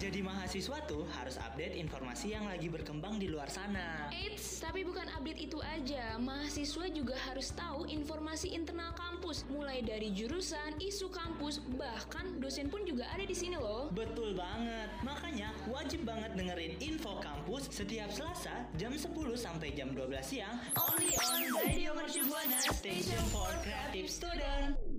Jadi mahasiswa tuh harus update informasi yang lagi berkembang di luar sana. Eits, tapi bukan update itu aja. Mahasiswa juga harus tahu informasi internal kampus, mulai dari jurusan, isu kampus, bahkan dosen pun juga ada di sini loh. Betul banget. Makanya wajib banget dengerin info kampus setiap Selasa jam 10 sampai jam 12 siang only on Radio Mercu Buana Station for Creative Student.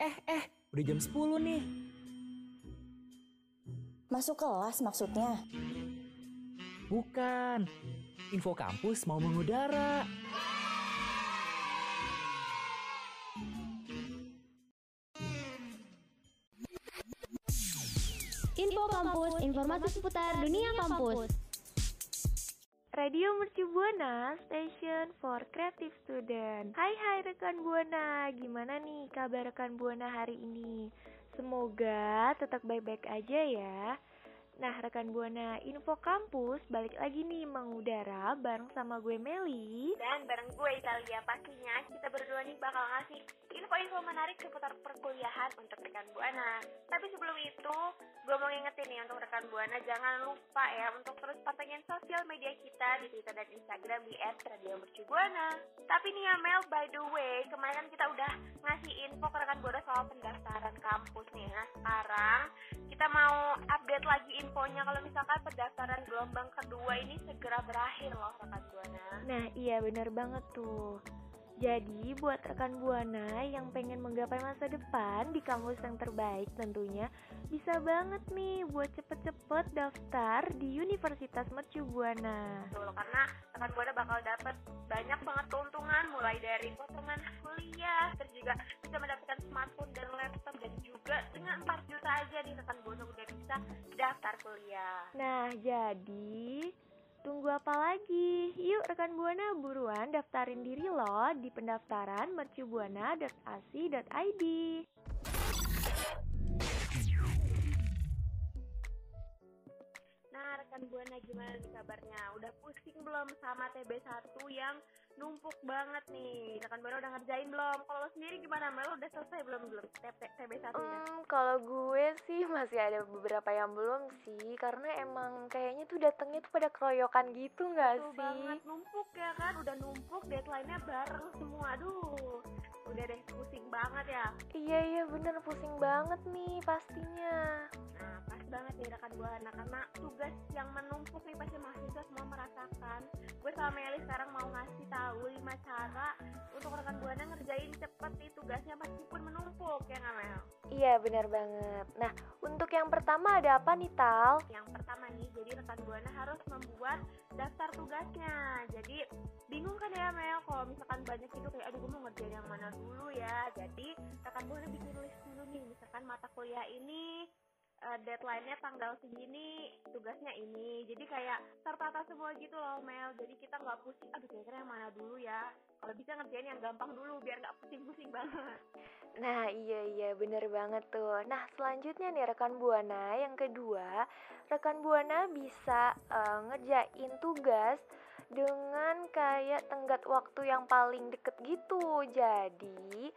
Eh, eh, udah jam 10 nih. Masuk kelas maksudnya? Bukan. Info kampus mau mengudara. Info Kampus, informasi seputar dunia kampus. Radio Mercu Buana, station for creative student. Hai hai rekan Buana, gimana nih kabar rekan Buana hari ini? Semoga tetap baik-baik aja ya. Nah, rekan Buana, info kampus balik lagi nih mengudara bareng sama gue Meli Dan bareng gue Italia pastinya kita berdua nih bakal ngasih info-info menarik seputar perkuliahan untuk rekan Buana. Tapi sebelum itu, gue mau ngingetin nih untuk rekan Buana jangan lupa ya untuk terus pantengin sosial media kita di Twitter dan Instagram di @radiomercubuana. Tapi nih ya Mel, by the way, kemarin kan kita udah ngasih info ke rekan Buana soal pendaftaran kampus nih. Nah, sekarang kita mau update lagi infonya kalau misalkan pendaftaran gelombang kedua ini segera berakhir loh rekan Buana. Nah, iya bener banget tuh. Jadi, buat rekan Buana yang pengen menggapai masa depan di kampus yang terbaik tentunya bisa banget nih buat cepet-cepet daftar di Universitas Mercu Buana. Betul, karena rekan Buana bakal dapat banyak banget keuntungan mulai dari potongan kuliah, terus juga bisa mendapatkan smartphone dan laptop dan juga dengan 4 juta aja di rekan Buana udah bisa daftar kuliah. Nah, jadi Tunggu apa lagi? Yuk rekan Buana buruan daftarin diri loh di pendaftaran mercubuana.ac.id. Nah, rekan Buana gimana nih kabarnya? Udah pusing belum sama TB1 yang numpuk banget nih? Rekan Buana udah ngerjain belum? Kalau lo sendiri gimana? Mel udah selesai belum belum TB1 nya? Hmm, kalau gue sih masih ada beberapa yang belum sih karena emang kayaknya tuh datangnya tuh pada keroyokan gitu nggak sih? banget numpuk ya kan? Udah numpuk deadline-nya bareng semua. Aduh. Udah deh pusing banget ya. Iya iya bener pusing banget nih pastinya. Nah, pas banget nih rekan Buana karena tugas yang menumpuk nih pasti mahasiswa semua merasakan. Gue sama Meli sekarang mau ngasih tahu 5 cara untuk rekan Buana ngerjain cepet nih tugasnya meskipun menumpuk ya nggak Mel? Iya bener banget. Nah untuk yang pertama ada apa nih Tal? Yang pertama nih, jadi rekan Buana harus membuat daftar tugasnya. Jadi bingung kan ya Mel kalau misalkan banyak itu kayak aduh gue mau ngerjain yang mana dulu ya. Jadi rekan Buana bikin list dulu nih, misalkan mata kuliah ini eh, deadline-nya tanggal segini, tugasnya ini. Jadi kayak tertata semua gitu loh Mel. Jadi kita nggak pusing, aduh kira-kira yang mana dulu ya. Kalau bisa ngerjain yang gampang dulu biar nggak pusing-pusing banget. Nah iya iya bener banget tuh Nah selanjutnya nih rekan Buana Yang kedua Rekan Buana bisa eh, ngerjain tugas Dengan kayak tenggat waktu yang paling deket gitu Jadi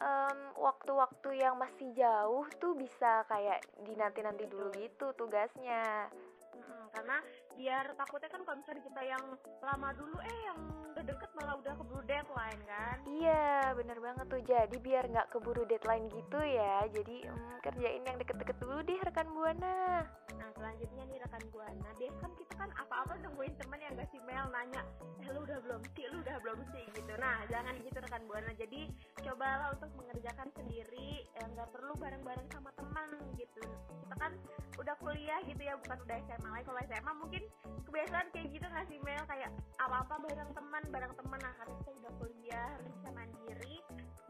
em, Waktu-waktu yang masih jauh tuh bisa kayak dinanti-nanti dulu gitu tugasnya. Mm, karena biar takutnya kan kalau misalnya kita yang lama dulu eh yang udah deket malah udah keburu deadline kan? Iya bener banget tuh. Jadi biar nggak keburu deadline gitu ya. Jadi em, kerjain yang deket-deket dulu deh rekan Buana. Nah selanjutnya nih rekan buana. Biasa kan kita kan apa-apa nungguin temen yang gak sih Mel nanya eh lu udah belum sih? Lu udah belum sih? Gitu. Nah jangan gitu rekan buana. Jadi cobalah untuk mengerjakan sendiri. Eh, nggak perlu bareng-bareng sama teman gitu. Kita kan udah kuliah gitu ya bukan udah SMA lagi kalau SMA mungkin kebiasaan kayak gitu nggak sih Mel? Kayak apa-apa bareng teman bareng teman. Nah karena kita udah kuliah harus bisa mandiri.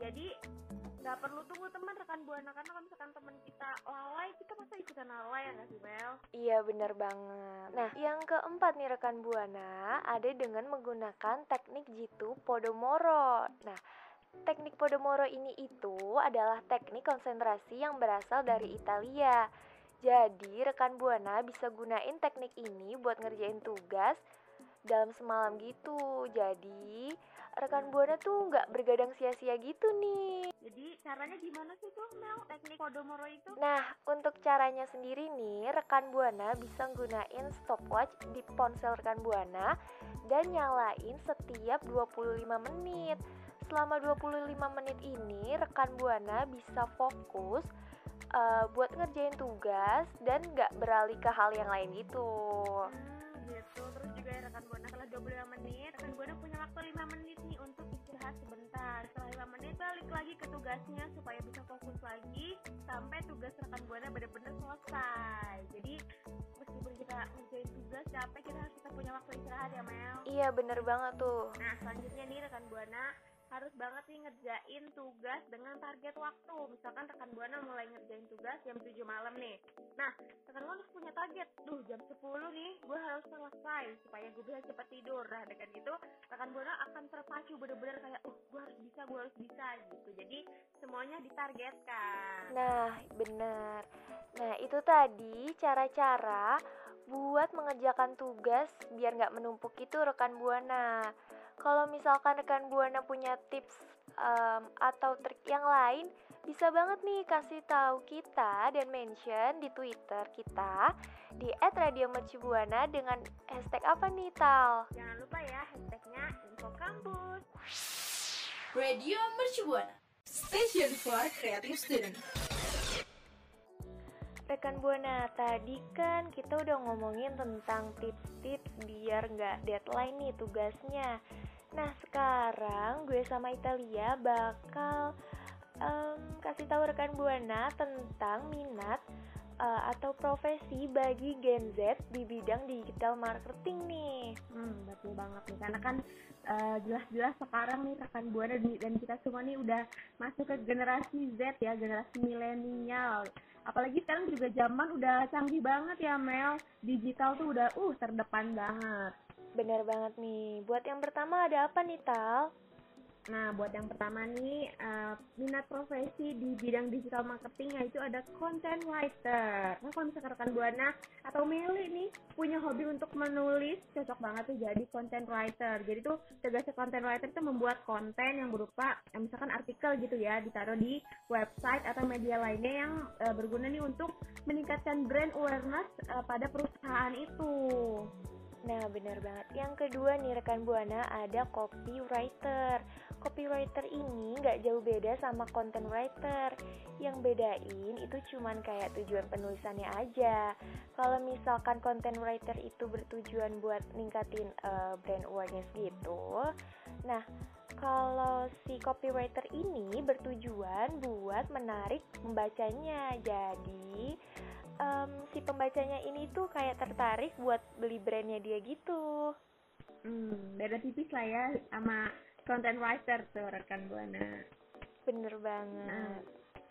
Jadi nggak perlu tunggu teman rekan buana. Karena kalau misalkan teman kita lalai kita masa ikutan lalai ya nggak sih Mel? Iya bener banget. Nah yang keempat nih rekan Buana Ada dengan menggunakan teknik jitu Podomoro. Nah teknik Podomoro ini itu adalah teknik konsentrasi yang berasal dari Italia Jadi rekan Buana bisa gunain teknik ini buat ngerjain tugas dalam semalam gitu Jadi rekan Buana tuh nggak bergadang sia-sia gitu nih. Jadi caranya gimana sih tuh Mel teknik Podomoro itu? Nah, untuk caranya sendiri nih, rekan Buana bisa gunain stopwatch di ponsel rekan Buana dan nyalain setiap 25 menit. Selama 25 menit ini, rekan Buana bisa fokus uh, buat ngerjain tugas dan nggak beralih ke hal yang lain gitu. Hmm, gitu. Terus juga ya rekan Buana setelah 25 menit, rekan Buana punya waktu 5 menit nih untuk istirahat sebentar. Setelah 5 menit balik lagi ke tugasnya supaya bisa fokus lagi sampai tugas rekan Buana benar-benar selesai. Jadi meskipun kita ngerjain tugas capek, kita harus tetap punya waktu istirahat ya Mel. Iya bener banget tuh. Nah selanjutnya nih rekan Buana harus banget nih ngerjain tugas dengan target waktu. Misalkan rekan Buana mulai ngerjain tugas jam 7 malam nih. Nah, rekan Buana harus punya target. Duh, jam 10 nih gue harus selesai supaya gue bisa cepat tidur. Nah, dengan itu rekan Buana akan terpacu bener-bener kayak, uh, gue harus bisa, gue harus bisa gitu. Jadi, semuanya ditargetkan. Nah, bener. Nah, itu tadi cara-cara buat mengerjakan tugas biar nggak menumpuk itu rekan Buana. Kalau misalkan rekan Buana punya tips um, atau trik yang lain, bisa banget nih kasih tahu kita dan mention di Twitter kita di @radiomercubuana dengan hashtag apa nih Tal? Jangan lupa ya hashtagnya InfoKampus. Radio Mercubuana, station for creative student. Rekan Buana, tadi kan kita udah ngomongin tentang tips-tips biar nggak deadline nih tugasnya. Nah sekarang gue sama Italia bakal um, kasih tahu rekan Buana tentang minat uh, atau profesi bagi Gen Z di bidang digital marketing nih. Hmm, betul banget nih karena kan uh, jelas-jelas sekarang nih rekan Buana dan kita semua nih udah masuk ke generasi Z ya, generasi milenial. Apalagi sekarang juga zaman udah canggih banget ya Mel, digital tuh udah uh terdepan banget. Bener banget nih. Buat yang pertama ada apa nih, Tal? Nah, buat yang pertama nih, uh, minat profesi di bidang digital marketing yaitu ada content writer. Nah, kalau misalkan rekan Buana atau Meli nih punya hobi untuk menulis, cocok banget tuh jadi content writer. Jadi tuh tugasnya content writer itu membuat konten yang berupa eh, misalkan artikel gitu ya, ditaruh di website atau media lainnya yang uh, berguna nih untuk meningkatkan brand awareness uh, pada perusahaan itu. Nah, benar banget. Yang kedua nih rekan Buana ada copywriter. Copywriter ini nggak jauh beda sama content writer. Yang bedain itu cuman kayak tujuan penulisannya aja. Kalau misalkan content writer itu bertujuan buat ningkatin uh, brand awareness gitu. Nah, kalau si copywriter ini bertujuan buat menarik pembacanya. Jadi um, si pembacanya ini tuh kayak tertarik buat beli brandnya dia gitu. Hmm, beda tipis lah ya sama content writer tuh rekan buana. Bener banget. Nah,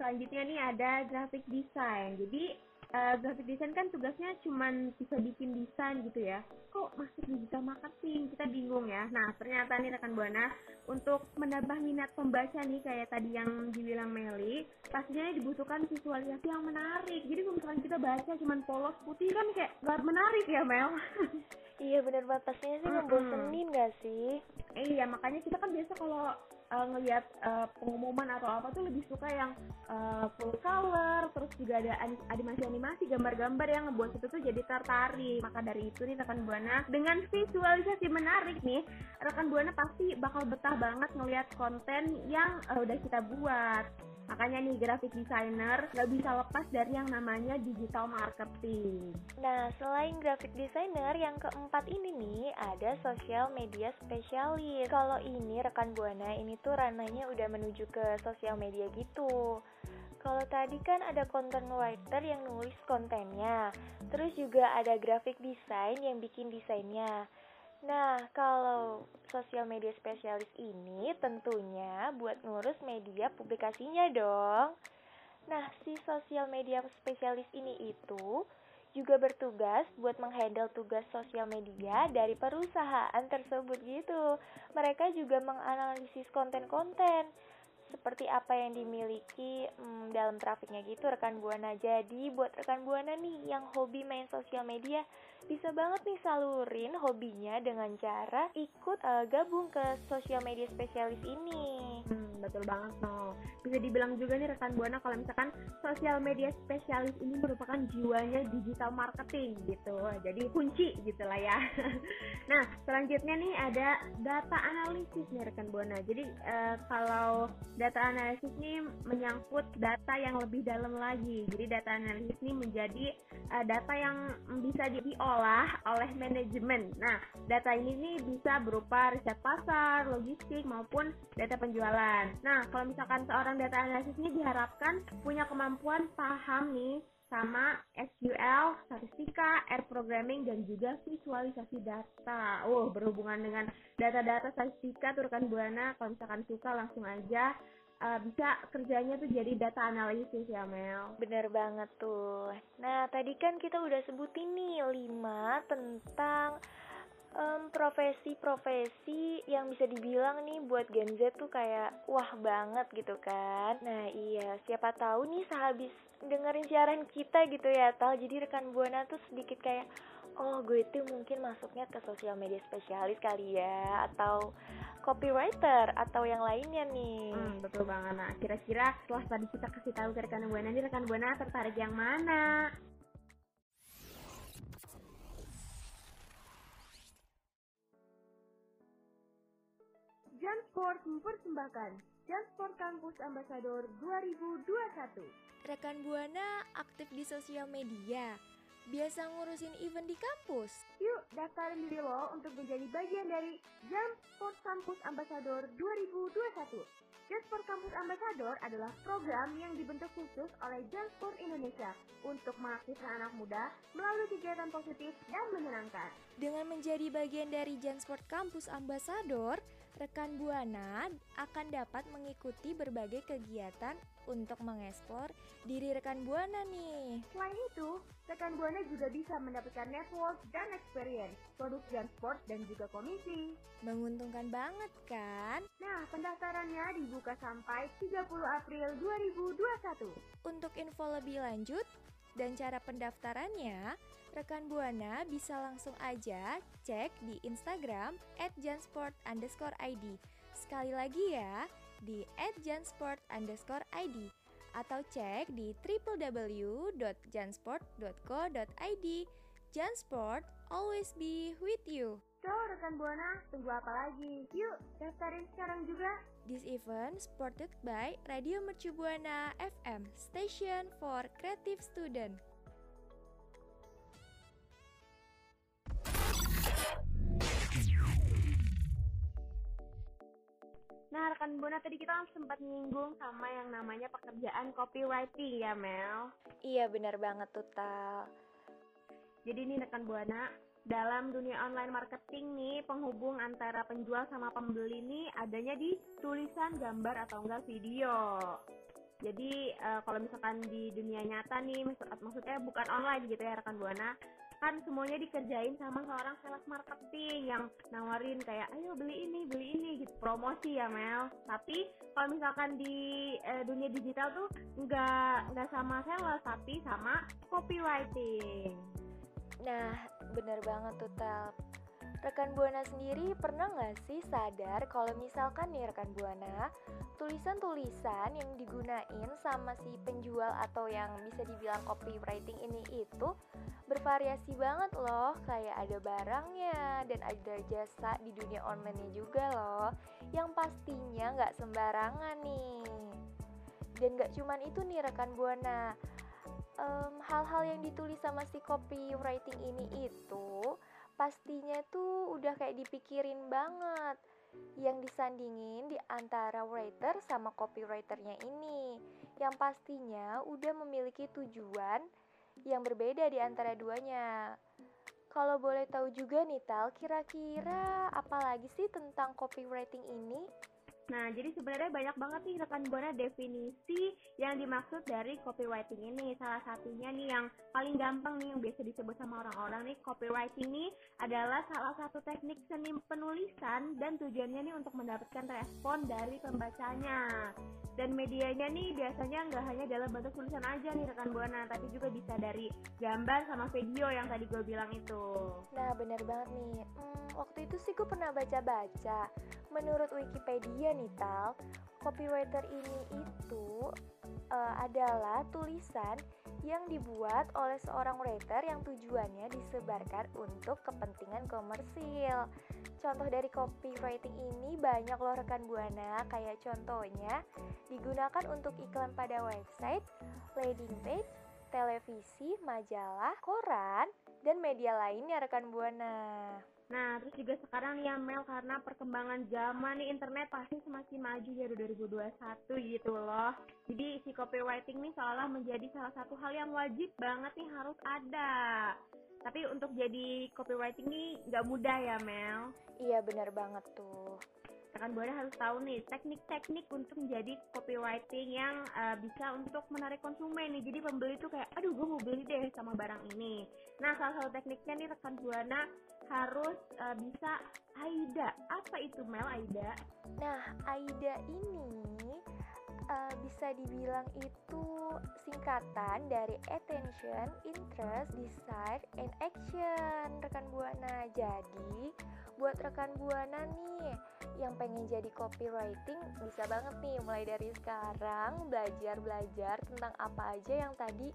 selanjutnya nih ada graphic design. Jadi uh, graphic design kan tugasnya cuman bisa bikin desain gitu ya. Kok masuk digital marketing? Kita bingung ya. Nah, ternyata nih rekan Buana untuk menambah minat pembaca nih kayak tadi yang dibilang Meli, pastinya dibutuhkan visualisasi yang menarik. Jadi kalau misalkan kita baca cuman polos putih kan kayak gak menarik ya Mel. iya bener banget pastinya sih membosenin gak sih? Iya makanya kita kan biasa kalau uh, ngelihat uh, pengumuman atau apa tuh lebih suka yang uh, full color terus juga ada animasi-animasi gambar-gambar yang ngebuat itu tuh jadi tertarik. Maka dari itu nih rekan buana dengan visualisasi menarik nih rekan buana pasti bakal betah banget ngelihat konten yang uh, udah kita buat Makanya nih graphic designer nggak bisa lepas dari yang namanya digital marketing. Nah, selain graphic designer, yang keempat ini nih ada social media spesialis. Kalau ini rekan Buana ini tuh ranahnya udah menuju ke sosial media gitu. Kalau tadi kan ada content writer yang nulis kontennya, terus juga ada graphic design yang bikin desainnya. Nah, kalau sosial media spesialis ini tentunya buat ngurus media publikasinya dong. Nah, si sosial media spesialis ini itu juga bertugas buat menghandle tugas sosial media dari perusahaan tersebut gitu. Mereka juga menganalisis konten-konten seperti apa yang dimiliki hmm, dalam trafiknya gitu rekan buana. Jadi buat rekan buana nih yang hobi main sosial media bisa banget nih salurin hobinya dengan cara ikut uh, gabung ke sosial media spesialis ini. Hmm, betul banget no. Bisa dibilang juga nih rekan buana kalau misalkan sosial media spesialis ini merupakan jiwanya digital marketing gitu. Jadi kunci gitu lah ya. nah selanjutnya nih ada data analisis nih rekan buana. Jadi uh, kalau data analisis ini menyangkut data yang lebih dalam lagi. Jadi data analisis ini menjadi uh, data yang bisa diolah oleh manajemen. Nah, data ini nih bisa berupa riset pasar, logistik, maupun data penjualan. Nah, kalau misalkan seorang data analisis ini diharapkan punya kemampuan paham nih sama SQL, statistika, air programming, dan juga visualisasi data. Oh, berhubungan dengan data-data statistika tuh rekan Buana, kalau misalkan suka langsung aja uh, bisa kerjanya tuh jadi data analisis ya Mel. Bener banget tuh. Nah tadi kan kita udah sebutin nih lima tentang profesi-profesi um, yang bisa dibilang nih buat Gen Z tuh kayak wah banget gitu kan. Nah iya, siapa tahu nih sehabis dengerin siaran kita gitu ya Tal. Jadi rekan Buana tuh sedikit kayak oh gue tuh mungkin masuknya ke sosial media spesialis kali ya atau copywriter atau yang lainnya nih. Hmm, betul banget. Nah, kira-kira setelah tadi kita kasih tahu ke rekan Buana, nih rekan Buana tertarik yang mana? Jansport mempersembahkan Jansport Campus Ambassador 2021. Rekan Buana aktif di sosial media biasa ngurusin event di kampus. Yuk, daftarin diri lo untuk menjadi bagian dari Jam Sport Campus Ambassador 2021. Jam Sport Campus Ambassador adalah program yang dibentuk khusus oleh Jam Sport Indonesia untuk mengaktifkan anak muda melalui kegiatan positif dan menyenangkan. Dengan menjadi bagian dari Jam Sport Campus Ambassador, rekan Buana akan dapat mengikuti berbagai kegiatan untuk mengeksplor diri rekan Buana nih. Selain itu, rekan Buana juga bisa mendapatkan network dan experience, produk dan sport dan juga komisi. Menguntungkan banget kan? Nah, pendaftarannya dibuka sampai 30 April 2021. Untuk info lebih lanjut dan cara pendaftarannya, rekan Buana bisa langsung aja cek di Instagram at jansport underscore ID. Sekali lagi ya, di @jansport_id atau cek di www.jansport.co.id. Jansport always be with you. So, rekan Buana, tunggu apa lagi? Yuk, daftarin sekarang juga. This event supported by Radio Mercu Buana FM, station for creative student. Nah, rekan Buana tadi kita kan sempat nyinggung sama yang namanya pekerjaan copywriting ya, Mel. Iya, benar banget tuh, Tal. Jadi ini rekan Buana, dalam dunia online marketing nih, penghubung antara penjual sama pembeli nih adanya di tulisan, gambar atau enggak video. Jadi uh, kalau misalkan di dunia nyata nih, maksudnya bukan online gitu ya rekan Buana, kan semuanya dikerjain sama seorang sales marketing yang nawarin kayak ayo beli ini beli ini gitu. Promosi ya Mel. Tapi kalau misalkan di eh, dunia digital tuh nggak nggak sama sales tapi sama copywriting. Nah bener banget tuh Tel. Rekan Buana sendiri pernah nggak sih sadar kalau misalkan nih rekan Buana tulisan-tulisan yang digunain sama si penjual atau yang bisa dibilang copywriting ini itu bervariasi banget loh kayak ada barangnya dan ada jasa di dunia online-nya juga loh. Yang pastinya nggak sembarangan nih. Dan nggak cuman itu nih rekan buana. Hal-hal um, yang ditulis sama si copywriting ini itu pastinya tuh udah kayak dipikirin banget. Yang disandingin di antara writer sama copywriternya ini. Yang pastinya udah memiliki tujuan yang berbeda di antara duanya. Kalau boleh tahu juga nih Tal, kira-kira apa lagi sih tentang copywriting ini? Nah, jadi sebenarnya banyak banget nih rekan Buana definisi yang dimaksud dari copywriting ini. Salah satunya nih yang paling gampang nih yang biasa disebut sama orang-orang nih, copywriting ini adalah salah satu teknik seni penulisan dan tujuannya nih untuk mendapatkan respon dari pembacanya. Dan medianya nih biasanya nggak hanya dalam bentuk tulisan aja nih rekan Buana, tapi juga bisa dari gambar sama video yang tadi gue bilang itu. Nah, bener banget nih. Hmm, waktu itu sih gue pernah baca-baca. Menurut Wikipedia nih, Tal, copywriter ini itu uh, adalah tulisan yang dibuat oleh seorang writer yang tujuannya disebarkan untuk kepentingan komersil. Contoh dari copywriting ini banyak loh rekan Buana, kayak contohnya digunakan untuk iklan pada website, landing page, televisi, majalah, koran, dan media lainnya rekan Buana. Nah, terus juga sekarang ya Mel karena perkembangan zaman nih internet pasti semakin maju ya 2021 gitu loh. Jadi si copywriting nih seolah menjadi salah satu hal yang wajib banget nih harus ada. Tapi untuk jadi copywriting nih nggak mudah ya Mel. Iya benar banget tuh. Rekan Buana harus tahu nih teknik-teknik untuk menjadi copywriting yang uh, bisa untuk menarik konsumen nih. Jadi pembeli tuh kayak, aduh gue mau beli deh sama barang ini. Nah salah satu tekniknya nih rekan Buana harus uh, bisa AIDA. Apa itu Mel AIDA? Nah AIDA ini uh, bisa dibilang itu singkatan dari attention, interest, desire, and action rekan Buana. Jadi buat rekan Buana nih yang pengen jadi copywriting bisa banget nih mulai dari sekarang belajar-belajar tentang apa aja yang tadi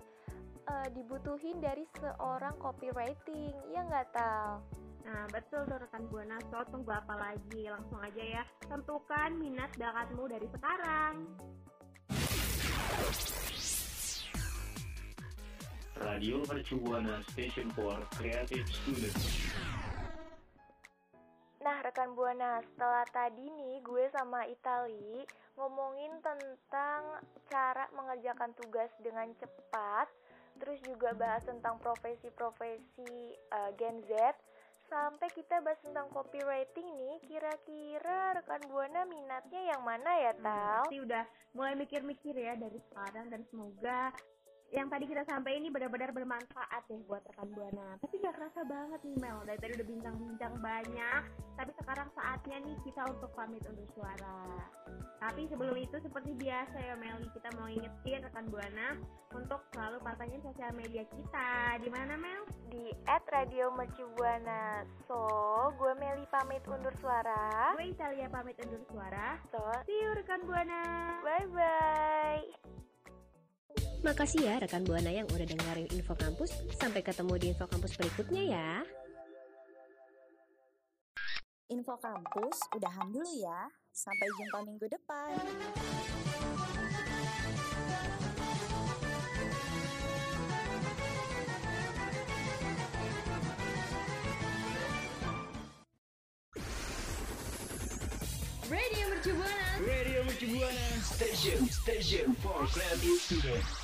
uh, dibutuhin dari seorang copywriting ya nggak tahu Nah, betul tuh rekan Buana. So, tunggu apa lagi? Langsung aja ya. Tentukan minat bakatmu dari sekarang. Radio Mercu Buana Station for Creative Students. Rekan Buana, setelah tadi nih gue sama Itali ngomongin tentang cara mengerjakan tugas dengan cepat, terus juga bahas tentang profesi-profesi uh, Gen Z, sampai kita bahas tentang copywriting nih, kira-kira rekan Buana minatnya yang mana ya, Tal? Pasti udah mulai mikir-mikir ya dari sekarang dan semoga yang tadi kita sampai ini benar-benar bermanfaat ya buat rekan buana. Tapi gak kerasa banget nih Mel, dari tadi udah bincang-bincang banyak. Tapi sekarang saatnya nih kita untuk pamit undur suara. Tapi sebelum itu seperti biasa ya Meli, kita mau ingetin rekan buana untuk selalu pantengin sosial media kita. Di mana Mel? Di @radiomercubuana. So, gue Meli pamit undur suara. Gue Italia pamit undur suara. So, see you rekan buana. Bye bye. Makasih ya rekan Buana yang udah dengerin Info Kampus. Sampai ketemu di Info Kampus berikutnya ya. Info Kampus udahan dulu ya. Sampai jumpa minggu depan. Radio Mercu Buana. Radio Mercu Buana Station, Station for Creative Students.